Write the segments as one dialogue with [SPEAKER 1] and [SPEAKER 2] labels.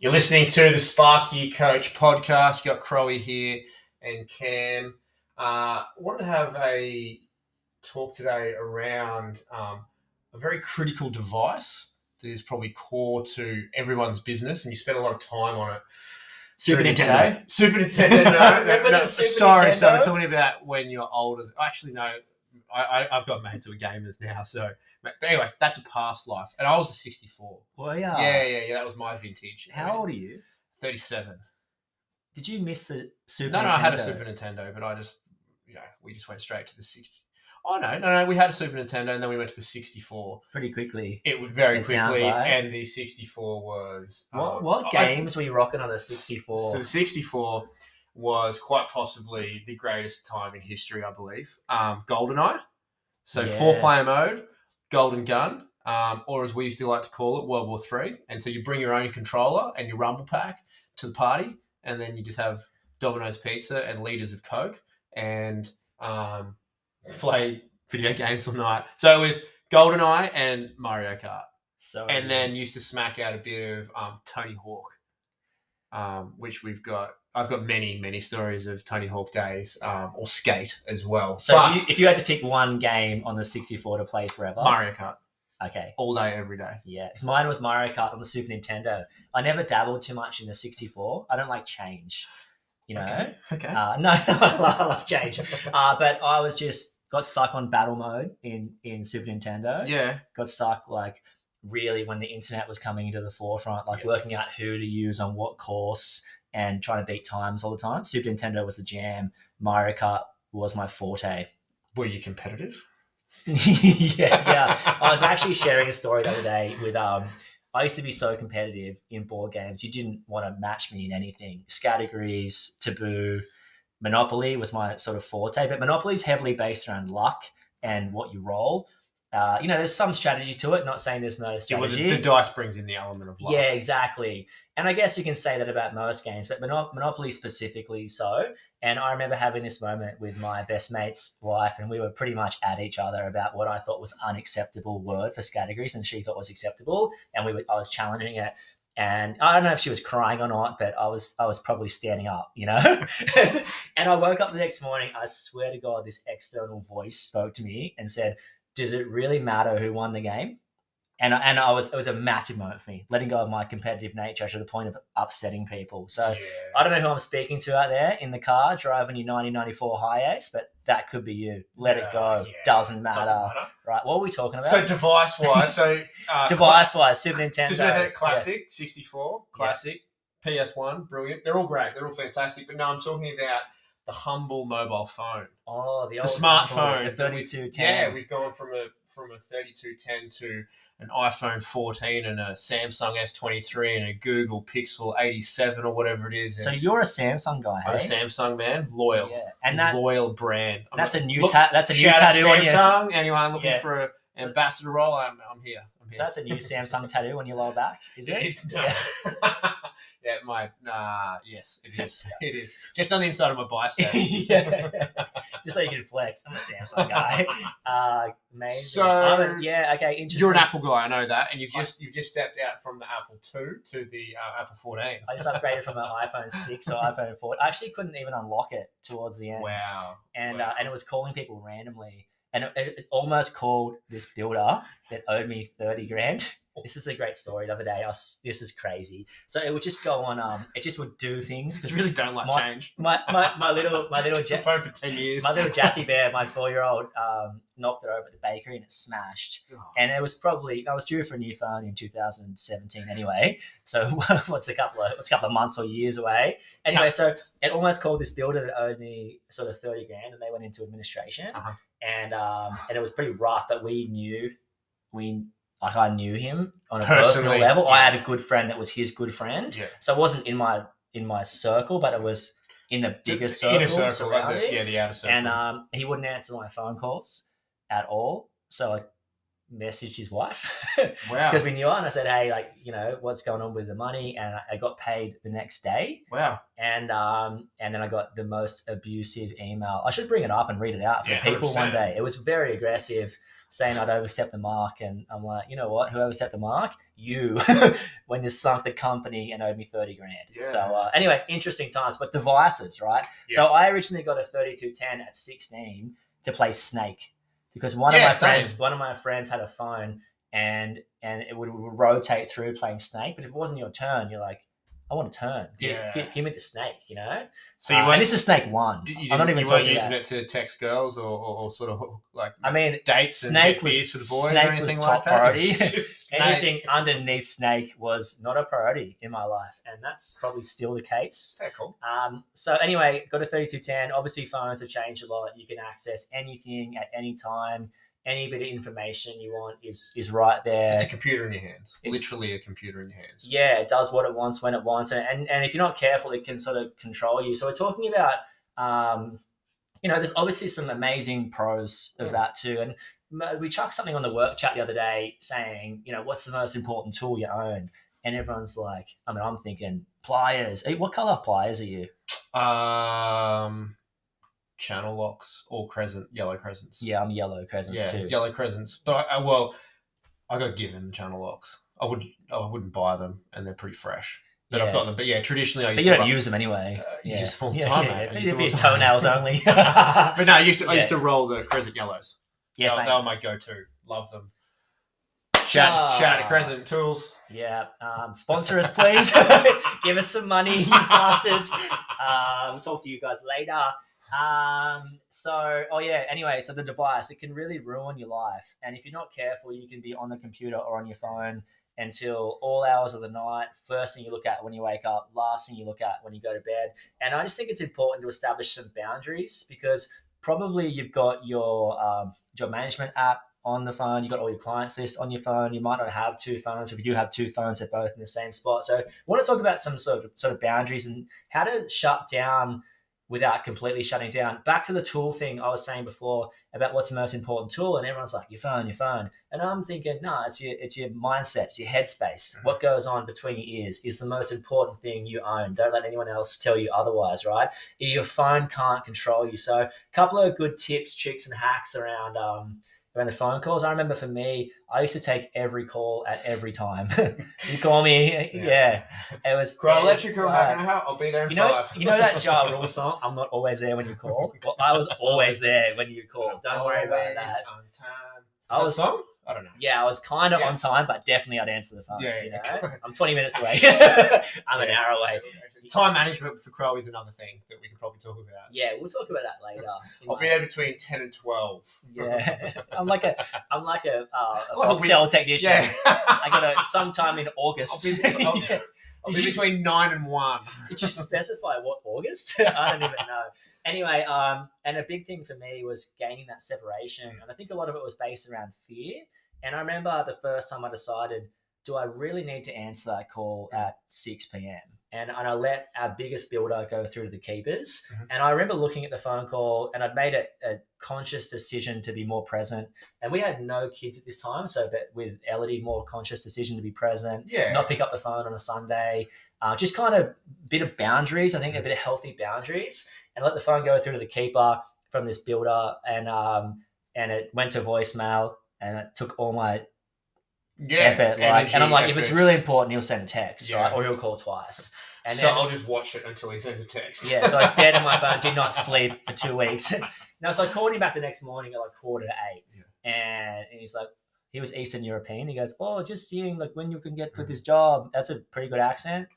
[SPEAKER 1] You're listening to the Sparky Coach podcast. You got Crowie here and Cam. Uh, wanted to have a talk today around um, a very critical device that is probably core to everyone's business, and you spend a lot of time on it.
[SPEAKER 2] Super Nintendo.
[SPEAKER 1] Super Nintendo. No, no,
[SPEAKER 2] Super
[SPEAKER 1] sorry, so I'm talking about when you're older. Actually, no. I, I, I've got mates who are gamers now, so but anyway, that's a past life. And I was a 64.
[SPEAKER 2] Well, yeah.
[SPEAKER 1] Yeah, yeah, yeah. That was my vintage.
[SPEAKER 2] How old are you?
[SPEAKER 1] 37.
[SPEAKER 2] Did you miss the Super
[SPEAKER 1] No, no,
[SPEAKER 2] Nintendo?
[SPEAKER 1] I had a Super Nintendo, but I just, you know, we just went straight to the 60. Oh, no, no, no. We had a Super Nintendo and then we went to the 64.
[SPEAKER 2] Pretty quickly.
[SPEAKER 1] It was very
[SPEAKER 2] It
[SPEAKER 1] quickly,
[SPEAKER 2] like.
[SPEAKER 1] and the 64 was.
[SPEAKER 2] What
[SPEAKER 1] um,
[SPEAKER 2] what
[SPEAKER 1] I-
[SPEAKER 2] games were you rocking on the 64?
[SPEAKER 1] So the 64 was quite possibly the greatest time in history, I believe. Um, GoldenEye. So
[SPEAKER 2] Yeah.
[SPEAKER 1] four player mode, Golden Gun, um, or as we used to like to call it, World War Three. And so you bring your own controller and your Rumble Pack to the party, and then you just have Domino's Pizza and liters of Coke and um, play video games all night. So it was GoldenEye and Mario Kart
[SPEAKER 2] so
[SPEAKER 1] and then used to smack out a bit of um, Tony Hawk, um, which we've got. I've got many, many stories of Tony Hawk days, um, or skate as well.
[SPEAKER 2] So if, you, if you had to pick one game on the 64 to play forever,
[SPEAKER 1] Mario Kart
[SPEAKER 2] okay,
[SPEAKER 1] all day, every day.
[SPEAKER 2] yeah, 'Cause mine was Mario Kart on the Super Nintendo. I never dabbled too much in the 64. I don't like change, you know.
[SPEAKER 1] Okay. okay.
[SPEAKER 2] Uh, no, I love change. Uh, but I was just got stuck on battle mode in in Super Nintendo.
[SPEAKER 1] yeah.
[SPEAKER 2] Got stuck like really when the internet was coming into the forefront, like
[SPEAKER 1] Yeah.
[SPEAKER 2] working out who to use on what course and trying to beat times all the time. Super Nintendo was the jam. Mario Kart was my forte.
[SPEAKER 1] Were you competitive?
[SPEAKER 2] yeah, yeah. I was actually sharing a story the other day with um. I used to be so competitive in board games. You didn't want to match me in anything. Categories, taboo, Monopoly was my sort of forte, but Monopoly is heavily based around luck and what you roll. Uh, you know, there's some strategy to it. Not saying there's no
[SPEAKER 1] Yeah, well,
[SPEAKER 2] strategy.
[SPEAKER 1] the, the dice brings in the element of luck.
[SPEAKER 2] Yeah, exactly. And I guess you can say that about most games, but Mono- Monopoly specifically so. And I remember having this moment with my best mate's wife, and we were pretty much at each other about what I thought was unacceptable word for categories, and she thought was acceptable. And we were, I was challenging it. And I don't know if she was crying or not, but I was I was probably standing up, you know. and I woke up the next morning. I swear to God, this external voice spoke to me and said, "Does it really matter who won the game?" and I- and I was it was a massive moment for me, letting go of my competitive nature to the point of upsetting people. So
[SPEAKER 1] Yeah.
[SPEAKER 2] I don't know who I'm speaking to out there in the car driving your 1994 HiAce, but that could be you. Let it go.
[SPEAKER 1] Yeah.
[SPEAKER 2] Doesn't matter.
[SPEAKER 1] Doesn't matter.
[SPEAKER 2] Right? What are we talking about?
[SPEAKER 1] So device wise, so uh,
[SPEAKER 2] Device wise, Super Nintendo.
[SPEAKER 1] Super Nintendo Classic, 64, Classic, PS1, brilliant. They're all great. They're all fantastic. But no, I'm talking about the humble mobile phone.
[SPEAKER 2] Oh, the,
[SPEAKER 1] The
[SPEAKER 2] old
[SPEAKER 1] smartphone.
[SPEAKER 2] the 3210.
[SPEAKER 1] Yeah, we've gone from a from a 3210 to an iPhone 14 and a Samsung S23 and a Google Pixel 87 or whatever it is.
[SPEAKER 2] so
[SPEAKER 1] And
[SPEAKER 2] you're a Samsung guy,
[SPEAKER 1] I'm a
[SPEAKER 2] hey?
[SPEAKER 1] Samsung man, loyal,
[SPEAKER 2] Yeah, and that
[SPEAKER 1] loyal brand. I'm
[SPEAKER 2] that's a new
[SPEAKER 1] look,
[SPEAKER 2] ta- that's a new
[SPEAKER 1] shout out
[SPEAKER 2] tattoo on you.
[SPEAKER 1] Samsung. Anyone looking
[SPEAKER 2] Yeah.
[SPEAKER 1] for an ambassador role? I'm, I'm here. I'm
[SPEAKER 2] So
[SPEAKER 1] here.
[SPEAKER 2] that's a new Samsung tattoo on your lower back, is it?
[SPEAKER 1] No. yeah, my nah, yes, it is. It is just on the inside of my bicep.
[SPEAKER 2] yeah. Just so you can flex. I'm a Samsung guy. Uh, amazing.
[SPEAKER 1] So-
[SPEAKER 2] I'm a- yeah, okay, interesting.
[SPEAKER 1] You're an Apple guy, I know that, and you've just you've just stepped out from the Apple two to the uh, Apple 14.
[SPEAKER 2] I just upgraded from an iPhone 6 or iPhone 4. I actually couldn't even unlock it towards the end.
[SPEAKER 1] Wow.
[SPEAKER 2] And,
[SPEAKER 1] Wow.
[SPEAKER 2] uh, and it was calling people randomly. And it, it almost called this builder that owed me 30 grand. This is a great story. The other day, I was, this is crazy. So it would just go on. Um, it just would do things because
[SPEAKER 1] really don't like
[SPEAKER 2] My-
[SPEAKER 1] change.
[SPEAKER 2] my, my, my little my little jet,
[SPEAKER 1] phone for ten years.
[SPEAKER 2] my little Jassy bear, my four year old, um, knocked it over at the bakery and it smashed.
[SPEAKER 1] Oh,
[SPEAKER 2] and it was probably I was due for a new phone in 2017 anyway. So what's a couple of what's a couple of months or years away? Anyway, so it almost called this builder that owed me sort of 30 grand, and they went into administration,
[SPEAKER 1] Uh-huh.
[SPEAKER 2] and um, and it was pretty rough. But we knew we. Like I knew him on a
[SPEAKER 1] Personally,
[SPEAKER 2] personal level. I
[SPEAKER 1] yeah.
[SPEAKER 2] had a good friend that was his good friend,
[SPEAKER 1] Yeah.
[SPEAKER 2] so it wasn't in my in my circle, but it was in the bigger
[SPEAKER 1] The
[SPEAKER 2] circle,
[SPEAKER 1] inner circle, like the- yeah, the outer circle.
[SPEAKER 2] And um, he wouldn't answer my phone calls at all. So I messaged his wife
[SPEAKER 1] Wow.
[SPEAKER 2] because we knew her, and I said, "Hey, like, you know, what's going on with the money?" And I- got paid the next day,
[SPEAKER 1] Wow.
[SPEAKER 2] and um, and then I got the most abusive email. I should bring it up and read it out for
[SPEAKER 1] Yeah,
[SPEAKER 2] people one
[SPEAKER 1] 100%.
[SPEAKER 2] day. It was very aggressive, saying I'd overstepped the mark, and I'm like, you know what? Who overstepped the mark? You, when you sunk the company and owed me thirty grand.
[SPEAKER 1] Yeah.
[SPEAKER 2] So uh, anyway, interesting times, but devices, right? So I originally got a 3210 at 16 to play Snake because one of my
[SPEAKER 1] same.
[SPEAKER 2] friends, one of my friends had a phone and and it would, would rotate through playing Snake. But if it wasn't your turn, you're like, I want to turn. Give,
[SPEAKER 1] Yeah.
[SPEAKER 2] give, give me the Snake, you know.
[SPEAKER 1] So you
[SPEAKER 2] Uh, and this is Snake One.
[SPEAKER 1] you
[SPEAKER 2] I'm not even
[SPEAKER 1] you weren't using
[SPEAKER 2] about.
[SPEAKER 1] it to text girls or, or, or sort of like
[SPEAKER 2] I mean,
[SPEAKER 1] dates and
[SPEAKER 2] Snake was-
[SPEAKER 1] for the boys
[SPEAKER 2] Snake
[SPEAKER 1] or
[SPEAKER 2] was
[SPEAKER 1] anything
[SPEAKER 2] top
[SPEAKER 1] like that.
[SPEAKER 2] priority.
[SPEAKER 1] It was just Snake.
[SPEAKER 2] anything underneath Snake was not a priority in my life, and that's probably still the case.
[SPEAKER 1] Yeah, cool.
[SPEAKER 2] Um, so anyway, got a 3210. Obviously, phones have changed a lot. You can access anything at any time. Any bit of information you want is is right there.
[SPEAKER 1] It's a computer in your hands.
[SPEAKER 2] It's-
[SPEAKER 1] Literally a computer in your hands.
[SPEAKER 2] yeah, it does what it wants when it wants, and and, and if you're not careful, it can sort of control you. So we're talking about, um, you know, there's obviously some amazing pros of
[SPEAKER 1] Yeah.
[SPEAKER 2] that too, and we chucked something on the work chat the other day saying, you know, what's the most important tool you own, and everyone's like, I mean, I'm thinking pliers. Hey, What color pliers are you?
[SPEAKER 1] Um, channel locks or crescent, yellow crescents.
[SPEAKER 2] Yeah, I'm yellow crescents
[SPEAKER 1] yeah,
[SPEAKER 2] too.
[SPEAKER 1] yellow crescents. But I, I, well, I got given channel locks. I would, I wouldn't buy them, and they're pretty fresh. But
[SPEAKER 2] Yeah.
[SPEAKER 1] I've got them. But yeah, traditionally I used
[SPEAKER 2] But you
[SPEAKER 1] to
[SPEAKER 2] don't
[SPEAKER 1] roll-
[SPEAKER 2] use them anyway.
[SPEAKER 1] Uh, you
[SPEAKER 2] yeah.
[SPEAKER 1] use them all the time,
[SPEAKER 2] yeah.
[SPEAKER 1] mate.
[SPEAKER 2] If
[SPEAKER 1] use
[SPEAKER 2] you-
[SPEAKER 1] them
[SPEAKER 2] if your toenails only.
[SPEAKER 1] But no, I used to, I used to roll the crescent yellows.
[SPEAKER 2] yeah,
[SPEAKER 1] they, they were my go-to. Love them. Shout,
[SPEAKER 2] Ah.
[SPEAKER 1] shout out to Crescent Tools.
[SPEAKER 2] Yeah, um, sponsor us, please. Give us some money, you bastards. Uh, we'll talk to you guys later. Um, so, oh yeah. Anyway, so the device it can really ruin your life, and if you're not careful, you can be on the computer or on your phone until all hours of the night. First thing you look at when you wake up, last thing you look at when you go to bed. And I just think it's important to establish some boundaries because probably you've got your um, job management app on the phone. You've got all your clients list on your phone. You might not have two phones. If you do have two phones, they're both in the same spot. So, I want to talk about some sort of sort of boundaries and how to shut down without completely shutting down. Back to the tool thing I was saying before about what's the most important tool, and everyone's like your phone, your phone, and I'm thinking, no, it's your it's your mindset, it's your headspace.
[SPEAKER 1] Mhm.
[SPEAKER 2] What goes on between your ears is the most important thing you own. Don't let anyone else tell you otherwise, right? Your phone can't control you. So, a couple of good tips, tricks, and hacks around. Um, around the phone calls. I remember for me, I used to take every call at every time. you call me, yeah. It was
[SPEAKER 1] Crow
[SPEAKER 2] it was
[SPEAKER 1] Electrical, how
[SPEAKER 2] right.
[SPEAKER 1] can I help? I'll be there in
[SPEAKER 2] You know,
[SPEAKER 1] five.
[SPEAKER 2] you know that Ja Rule song. I'm not always there when you call. Well, I was always there when you called. Don't worry about
[SPEAKER 1] Always
[SPEAKER 2] that.
[SPEAKER 1] On time.
[SPEAKER 2] I
[SPEAKER 1] Is that
[SPEAKER 2] was-
[SPEAKER 1] a song? I don't know.
[SPEAKER 2] Yeah, I was kind of
[SPEAKER 1] Yeah.
[SPEAKER 2] on time, but definitely I'd answer the phone.
[SPEAKER 1] Yeah,
[SPEAKER 2] you know, I'm 20 minutes away. I'm an hour away.
[SPEAKER 1] Time management for Crow is another thing that we can probably talk about.
[SPEAKER 2] Yeah, we'll talk about that later.
[SPEAKER 1] I'll
[SPEAKER 2] my-
[SPEAKER 1] be there between ten and twelve.
[SPEAKER 2] yeah, I'm like a, I'm like a, uh, a
[SPEAKER 1] Well, we-
[SPEAKER 2] technician.
[SPEAKER 1] Yeah.
[SPEAKER 2] I got a sometime in August.
[SPEAKER 1] I'll be- I'll-
[SPEAKER 2] Yeah.
[SPEAKER 1] I'll
[SPEAKER 2] Did
[SPEAKER 1] be
[SPEAKER 2] you
[SPEAKER 1] between nine and one.
[SPEAKER 2] Did you specify what August? I don't even know. Anyway, um, and a big thing for me was gaining that separation, and I think a lot of it was based around fear. And I remember the first time I decided, do I really need to answer that call at six p.m. And, and I let our biggest builder go through to the keepers.
[SPEAKER 1] Mhm.
[SPEAKER 2] And I remember looking at the phone call, and I'd made a, a conscious decision to be more present. And we had no kids at this time, so but with Elodie, more conscious decision to be present
[SPEAKER 1] Yeah.
[SPEAKER 2] not pick up the phone on a Sunday. Uh, just kind of bit of boundaries. I think a bit of healthy boundaries, and let the phone go through to the keeper from this builder, and um, and it went to voicemail, and it took all my
[SPEAKER 1] yeah.
[SPEAKER 2] effort. Like, and I'm like, if it's really important, he'll send a text,
[SPEAKER 1] Yeah.
[SPEAKER 2] right, or he'll call twice. And
[SPEAKER 1] so
[SPEAKER 2] then,
[SPEAKER 1] I'll just watch it until he sends a text.
[SPEAKER 2] yeah, so I stared at my phone, did not sleep for two weeks. no, so I called him back the next morning at like quarter to eight, and he's like, he was Eastern European. He goes, "Oh, just seeing like when you can get to this job. That's a pretty good accent.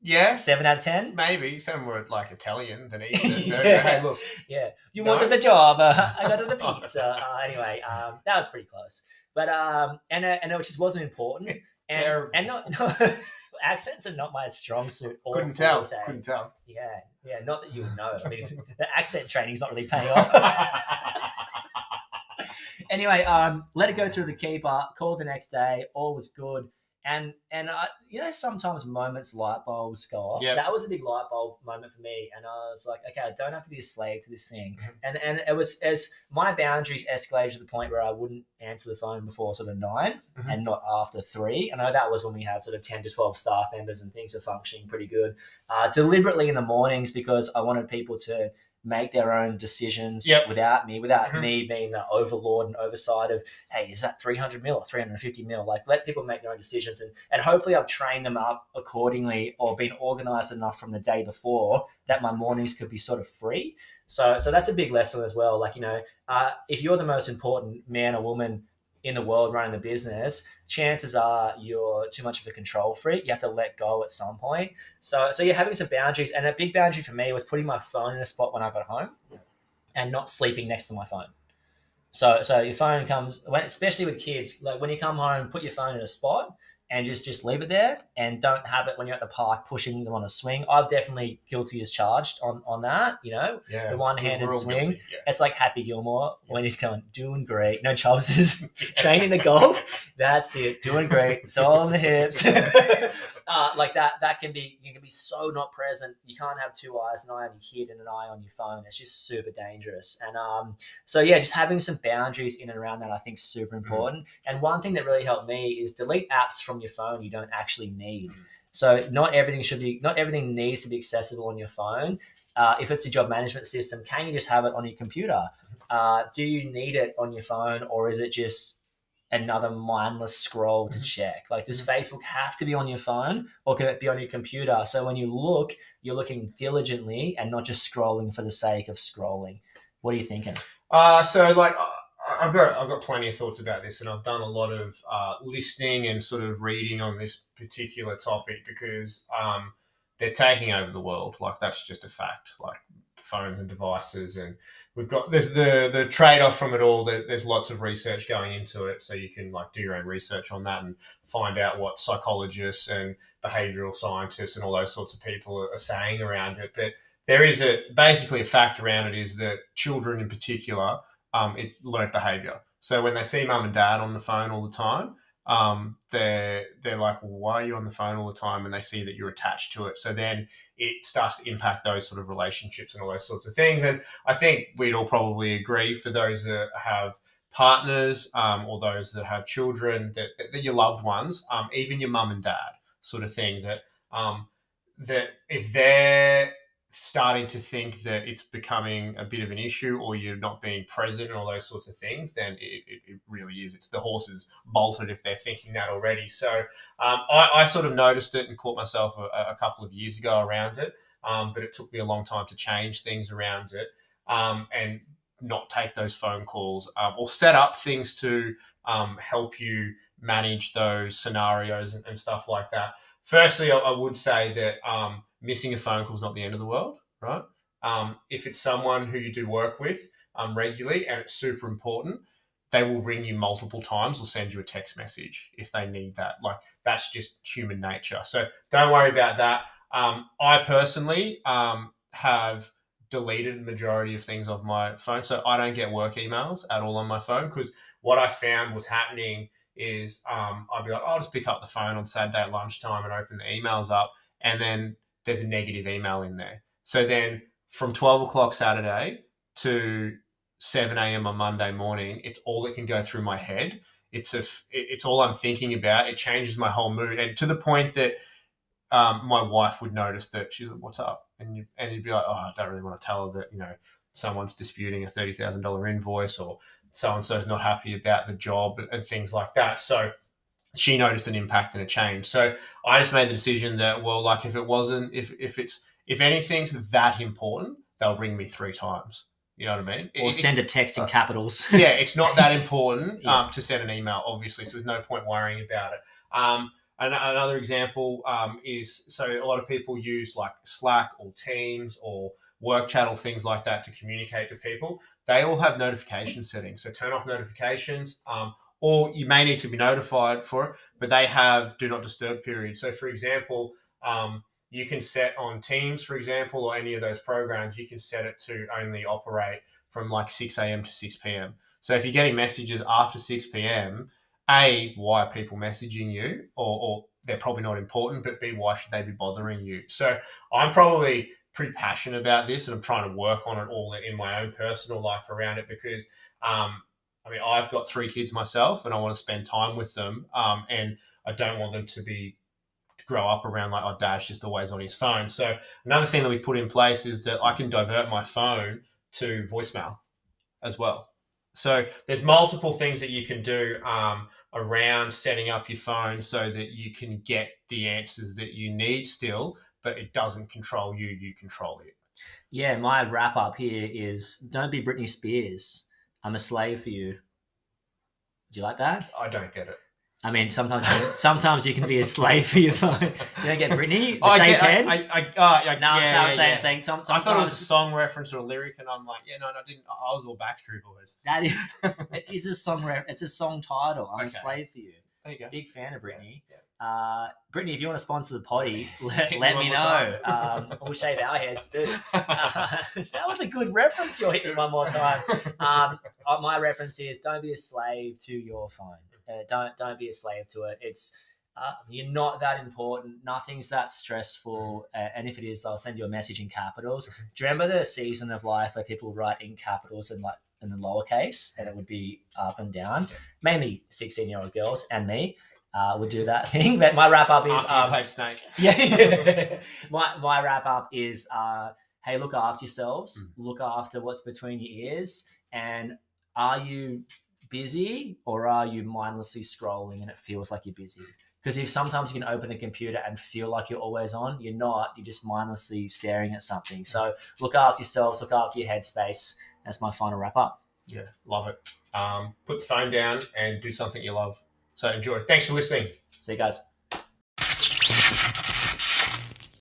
[SPEAKER 1] yeah.
[SPEAKER 2] Seven out of ten.
[SPEAKER 1] Maybe some were like Italian than Eastern. They're, Hey, look,
[SPEAKER 2] Yeah, you
[SPEAKER 1] No.
[SPEAKER 2] wanted the job. Uh, I got to the pizza. Uh, anyway, um, that was pretty close. But um, and and it just wasn't important. And
[SPEAKER 1] Terrible.
[SPEAKER 2] and not no, accents are not my strong suit. Or
[SPEAKER 1] couldn't tell.
[SPEAKER 2] forte.
[SPEAKER 1] Couldn't tell.
[SPEAKER 2] Yeah, yeah. Not that you would know. I mean, the accent training's not really paying off. anyway, um, let it go through the keeper. Called the next day. All was good. And and I, you know, sometimes moments light bulbs go off.
[SPEAKER 1] Yep.
[SPEAKER 2] That was a big light bulb moment for me, and I was like, okay, I don't have to be a slave to this thing.
[SPEAKER 1] Mhm.
[SPEAKER 2] And and it was as my boundaries escalated to the point where I wouldn't answer the phone before sort of 9
[SPEAKER 1] Mhm.
[SPEAKER 2] and not after three. I know that was when we had sort of ten to twelve staff members and things were functioning pretty good. Uh, deliberately in the mornings because I wanted people to make their own decisions
[SPEAKER 1] Yep.
[SPEAKER 2] without me, without
[SPEAKER 1] Mhm.
[SPEAKER 2] me being the overlord and oversight of, hey, is that 300 mil or 350 mil? Like, let people make their own decisions. And, and hopefully, I've trained them up accordingly or been organized enough from the day before that my mornings could be sort of free. So, so that's a big lesson as well. Like, you know, uh, if you're the most important man or woman in the world running the business, chances are you're too much of a control freak. You have to let go at some point. So, so you're having some boundaries, and a big boundary for me was putting my phone in a spot when I got home, and not sleeping next to my phone. So, so your phone comes when, especially with kids, like when you come home, put your phone in a spot and just just leave it there, and don't have it when you're at the park pushing them on a swing. I've definitely guilty as charged on on that. You know,
[SPEAKER 1] Yeah.
[SPEAKER 2] the one-handed
[SPEAKER 1] We're
[SPEAKER 2] swing.
[SPEAKER 1] guilty, Yeah.
[SPEAKER 2] it's like Happy Gilmore when he's going, doing great. No Chubbs is training the golf. That's it, doing great. It's all on the hips. uh, like that, that can be you can be so not present. You can't have two eyes, an eye on your kid and an eye on your phone. It's just super dangerous. And um, so yeah, just having some boundaries in and around that, I think, is super important. And one thing that really helped me is delete apps from your phone you don't actually need.
[SPEAKER 1] Mm.
[SPEAKER 2] So not everything should be, not everything needs to be accessible on your phone. Uh, if it's a job management system, can you just have it on your computer? Uh, do you need it on your phone, or is it just another mindless scroll to
[SPEAKER 1] Mhm.
[SPEAKER 2] check? Like, does Facebook have to be on your phone, or can it be on your computer? So when you look, you're looking diligently and not just scrolling for the sake of scrolling. What are you thinking?
[SPEAKER 1] Uh, so like I- I've got I've got plenty of thoughts about this, and I've done a lot of uh, listening and sort of reading on this particular topic because um, they're taking over the world. Like that's just a fact. Like phones and devices, and we've got there's the the trade off from it all. There, there's lots of research going into it, so you can like do your own research on that and find out what psychologists and behavioral scientists and all those sorts of people are saying around it. But there is a basically a fact around it is that children in particular um, it learnt behavior. So when they see mum and dad on the phone all the time, um, they're they're like, well, why are you on the phone all the time? And they see that you're attached to it. So then it starts to impact those sort of relationships and all those sorts of things. And I think we'd all probably agree for those that have partners um, or those that have children that, that, that your loved ones, um, even your mum and dad, sort of thing that um, that if they're starting to think that it's becoming a bit of an issue or you're not being present and all those sorts of things, then it, it, it really is. It's the horses bolted if they're thinking that already. So um, I, I sort of noticed it and caught myself a, a couple of years ago around it, um, but it took me a long time to change things around it um, and not take those phone calls um, or set up things to um, help you manage those scenarios and, and stuff like that. Firstly, I, I would say that um, missing a phone call is not the end of the world, right? Um, if it's someone who you do work with um, regularly and it's super important, they will ring you multiple times or send you a text message if they need that. Like that's just human nature. So don't worry about that. Um, I personally um, have deleted majority of things off my phone, so I don't get work emails at all on my phone because what I found was happening is um, I'd be like, I'll just pick up the phone on Saturday at lunchtime and open the emails up, and then there's a negative email in there. So then from 12 o'clock Saturday to 7 a.m. on Monday morning, it's all that can go through my head. It's a, it's all I'm thinking about. It changes my whole mood, and to the point that um, my wife would notice that she's like, "What's up?" And you and you'd be like, "Oh, I don't really want to tell her that you know someone's disputing a thirty thousand dollar invoice or so and so's not happy about the job and things like that." So she noticed an impact and a change. So I just made the decision that well, like if it wasn't, if if it's if anything's that important, they'll ring me three times. You know what I mean?
[SPEAKER 2] Or
[SPEAKER 1] It-
[SPEAKER 2] send a text in
[SPEAKER 1] uh,
[SPEAKER 2] capitals.
[SPEAKER 1] yeah, it's not that important
[SPEAKER 2] Yeah.
[SPEAKER 1] um, to send an email, obviously. So there's no point worrying about it. Um, an- another example um, is so a lot of people use like Slack or Teams or work chat or things like that to communicate to people. They all have notification settings. So turn off notifications. Um, or you may need to be notified for it, but they have do not disturb period. So, for example, um, you can set on Teams, for example, or any of those programs, you can set it to only operate from like 6 a.m. to 6 p.m. So if you're getting messages after 6 p.m., A, why are people messaging you? Or, or they're probably not important, but B, why should they be bothering you? So I'm probably pretty passionate about this and I'm trying to work on it all in my own personal life around it because um, I mean I've got three kids myself and I want to spend time with them um, and I don't want them to be to grow up around like oh dad's just always on his phone. So another thing that we put in place is that I can divert my phone to voicemail as well. So there's multiple things that you can do um, around setting up your phone so that you can get the answers that you need still, but it doesn't control you. You control it.
[SPEAKER 2] Yeah, my wrap up here is don't be Britney Spears. I'm a slave for you. Do you like that?
[SPEAKER 1] I don't get it.
[SPEAKER 2] I mean, sometimes you can, sometimes you can be a slave for your phone. You don't get Britney. The
[SPEAKER 1] Oh, I
[SPEAKER 2] shaved
[SPEAKER 1] get- I-
[SPEAKER 2] head.
[SPEAKER 1] I, I, uh, yeah,
[SPEAKER 2] no, I'm
[SPEAKER 1] yeah,
[SPEAKER 2] saying,
[SPEAKER 1] yeah,
[SPEAKER 2] saying, some-
[SPEAKER 1] I thought it was a song reference or a lyric, and I'm like, yeah, no, no, I didn't. I was all Backstreet Boys.
[SPEAKER 2] that is, it is a song. Re- it's a song title. I'm a slave for you.
[SPEAKER 1] There you go.
[SPEAKER 2] Big fan of Britney.
[SPEAKER 1] Yeah,
[SPEAKER 2] Uh, Britney, if you want to sponsor the potty, let,
[SPEAKER 1] me
[SPEAKER 2] let me know. Um, we'll shave our heads too. Uh, that was a good reference. You're hitting one more time. Um, uh, my reference is don't be a slave to your phone. Uh, don't don't be a slave to it. It's uh, you're not that important. Nothing's that stressful. Uh, and if it is, I'll send you a message in capitals. Do you remember the season of life where people write in capitals and like in the lowercase, and it would be up and down? Mainly sixteen year old girls and me. Uh, would do that thing, but my wrap up is
[SPEAKER 1] After
[SPEAKER 2] um,
[SPEAKER 1] played Snake.
[SPEAKER 2] yeah. my my wrap up is uh, hey, look after yourselves. Look after what's between your ears. And are you busy or are you mindlessly scrolling and it feels like you're busy? Because if sometimes you can open the computer and feel like you're always on, you're not. You're just mindlessly staring at something. So look after yourselves. Look after your headspace. That's my final wrap up.
[SPEAKER 1] Yeah, love it. Um, put the phone down and do something you love. So enjoy. Thanks for listening.
[SPEAKER 2] See you guys.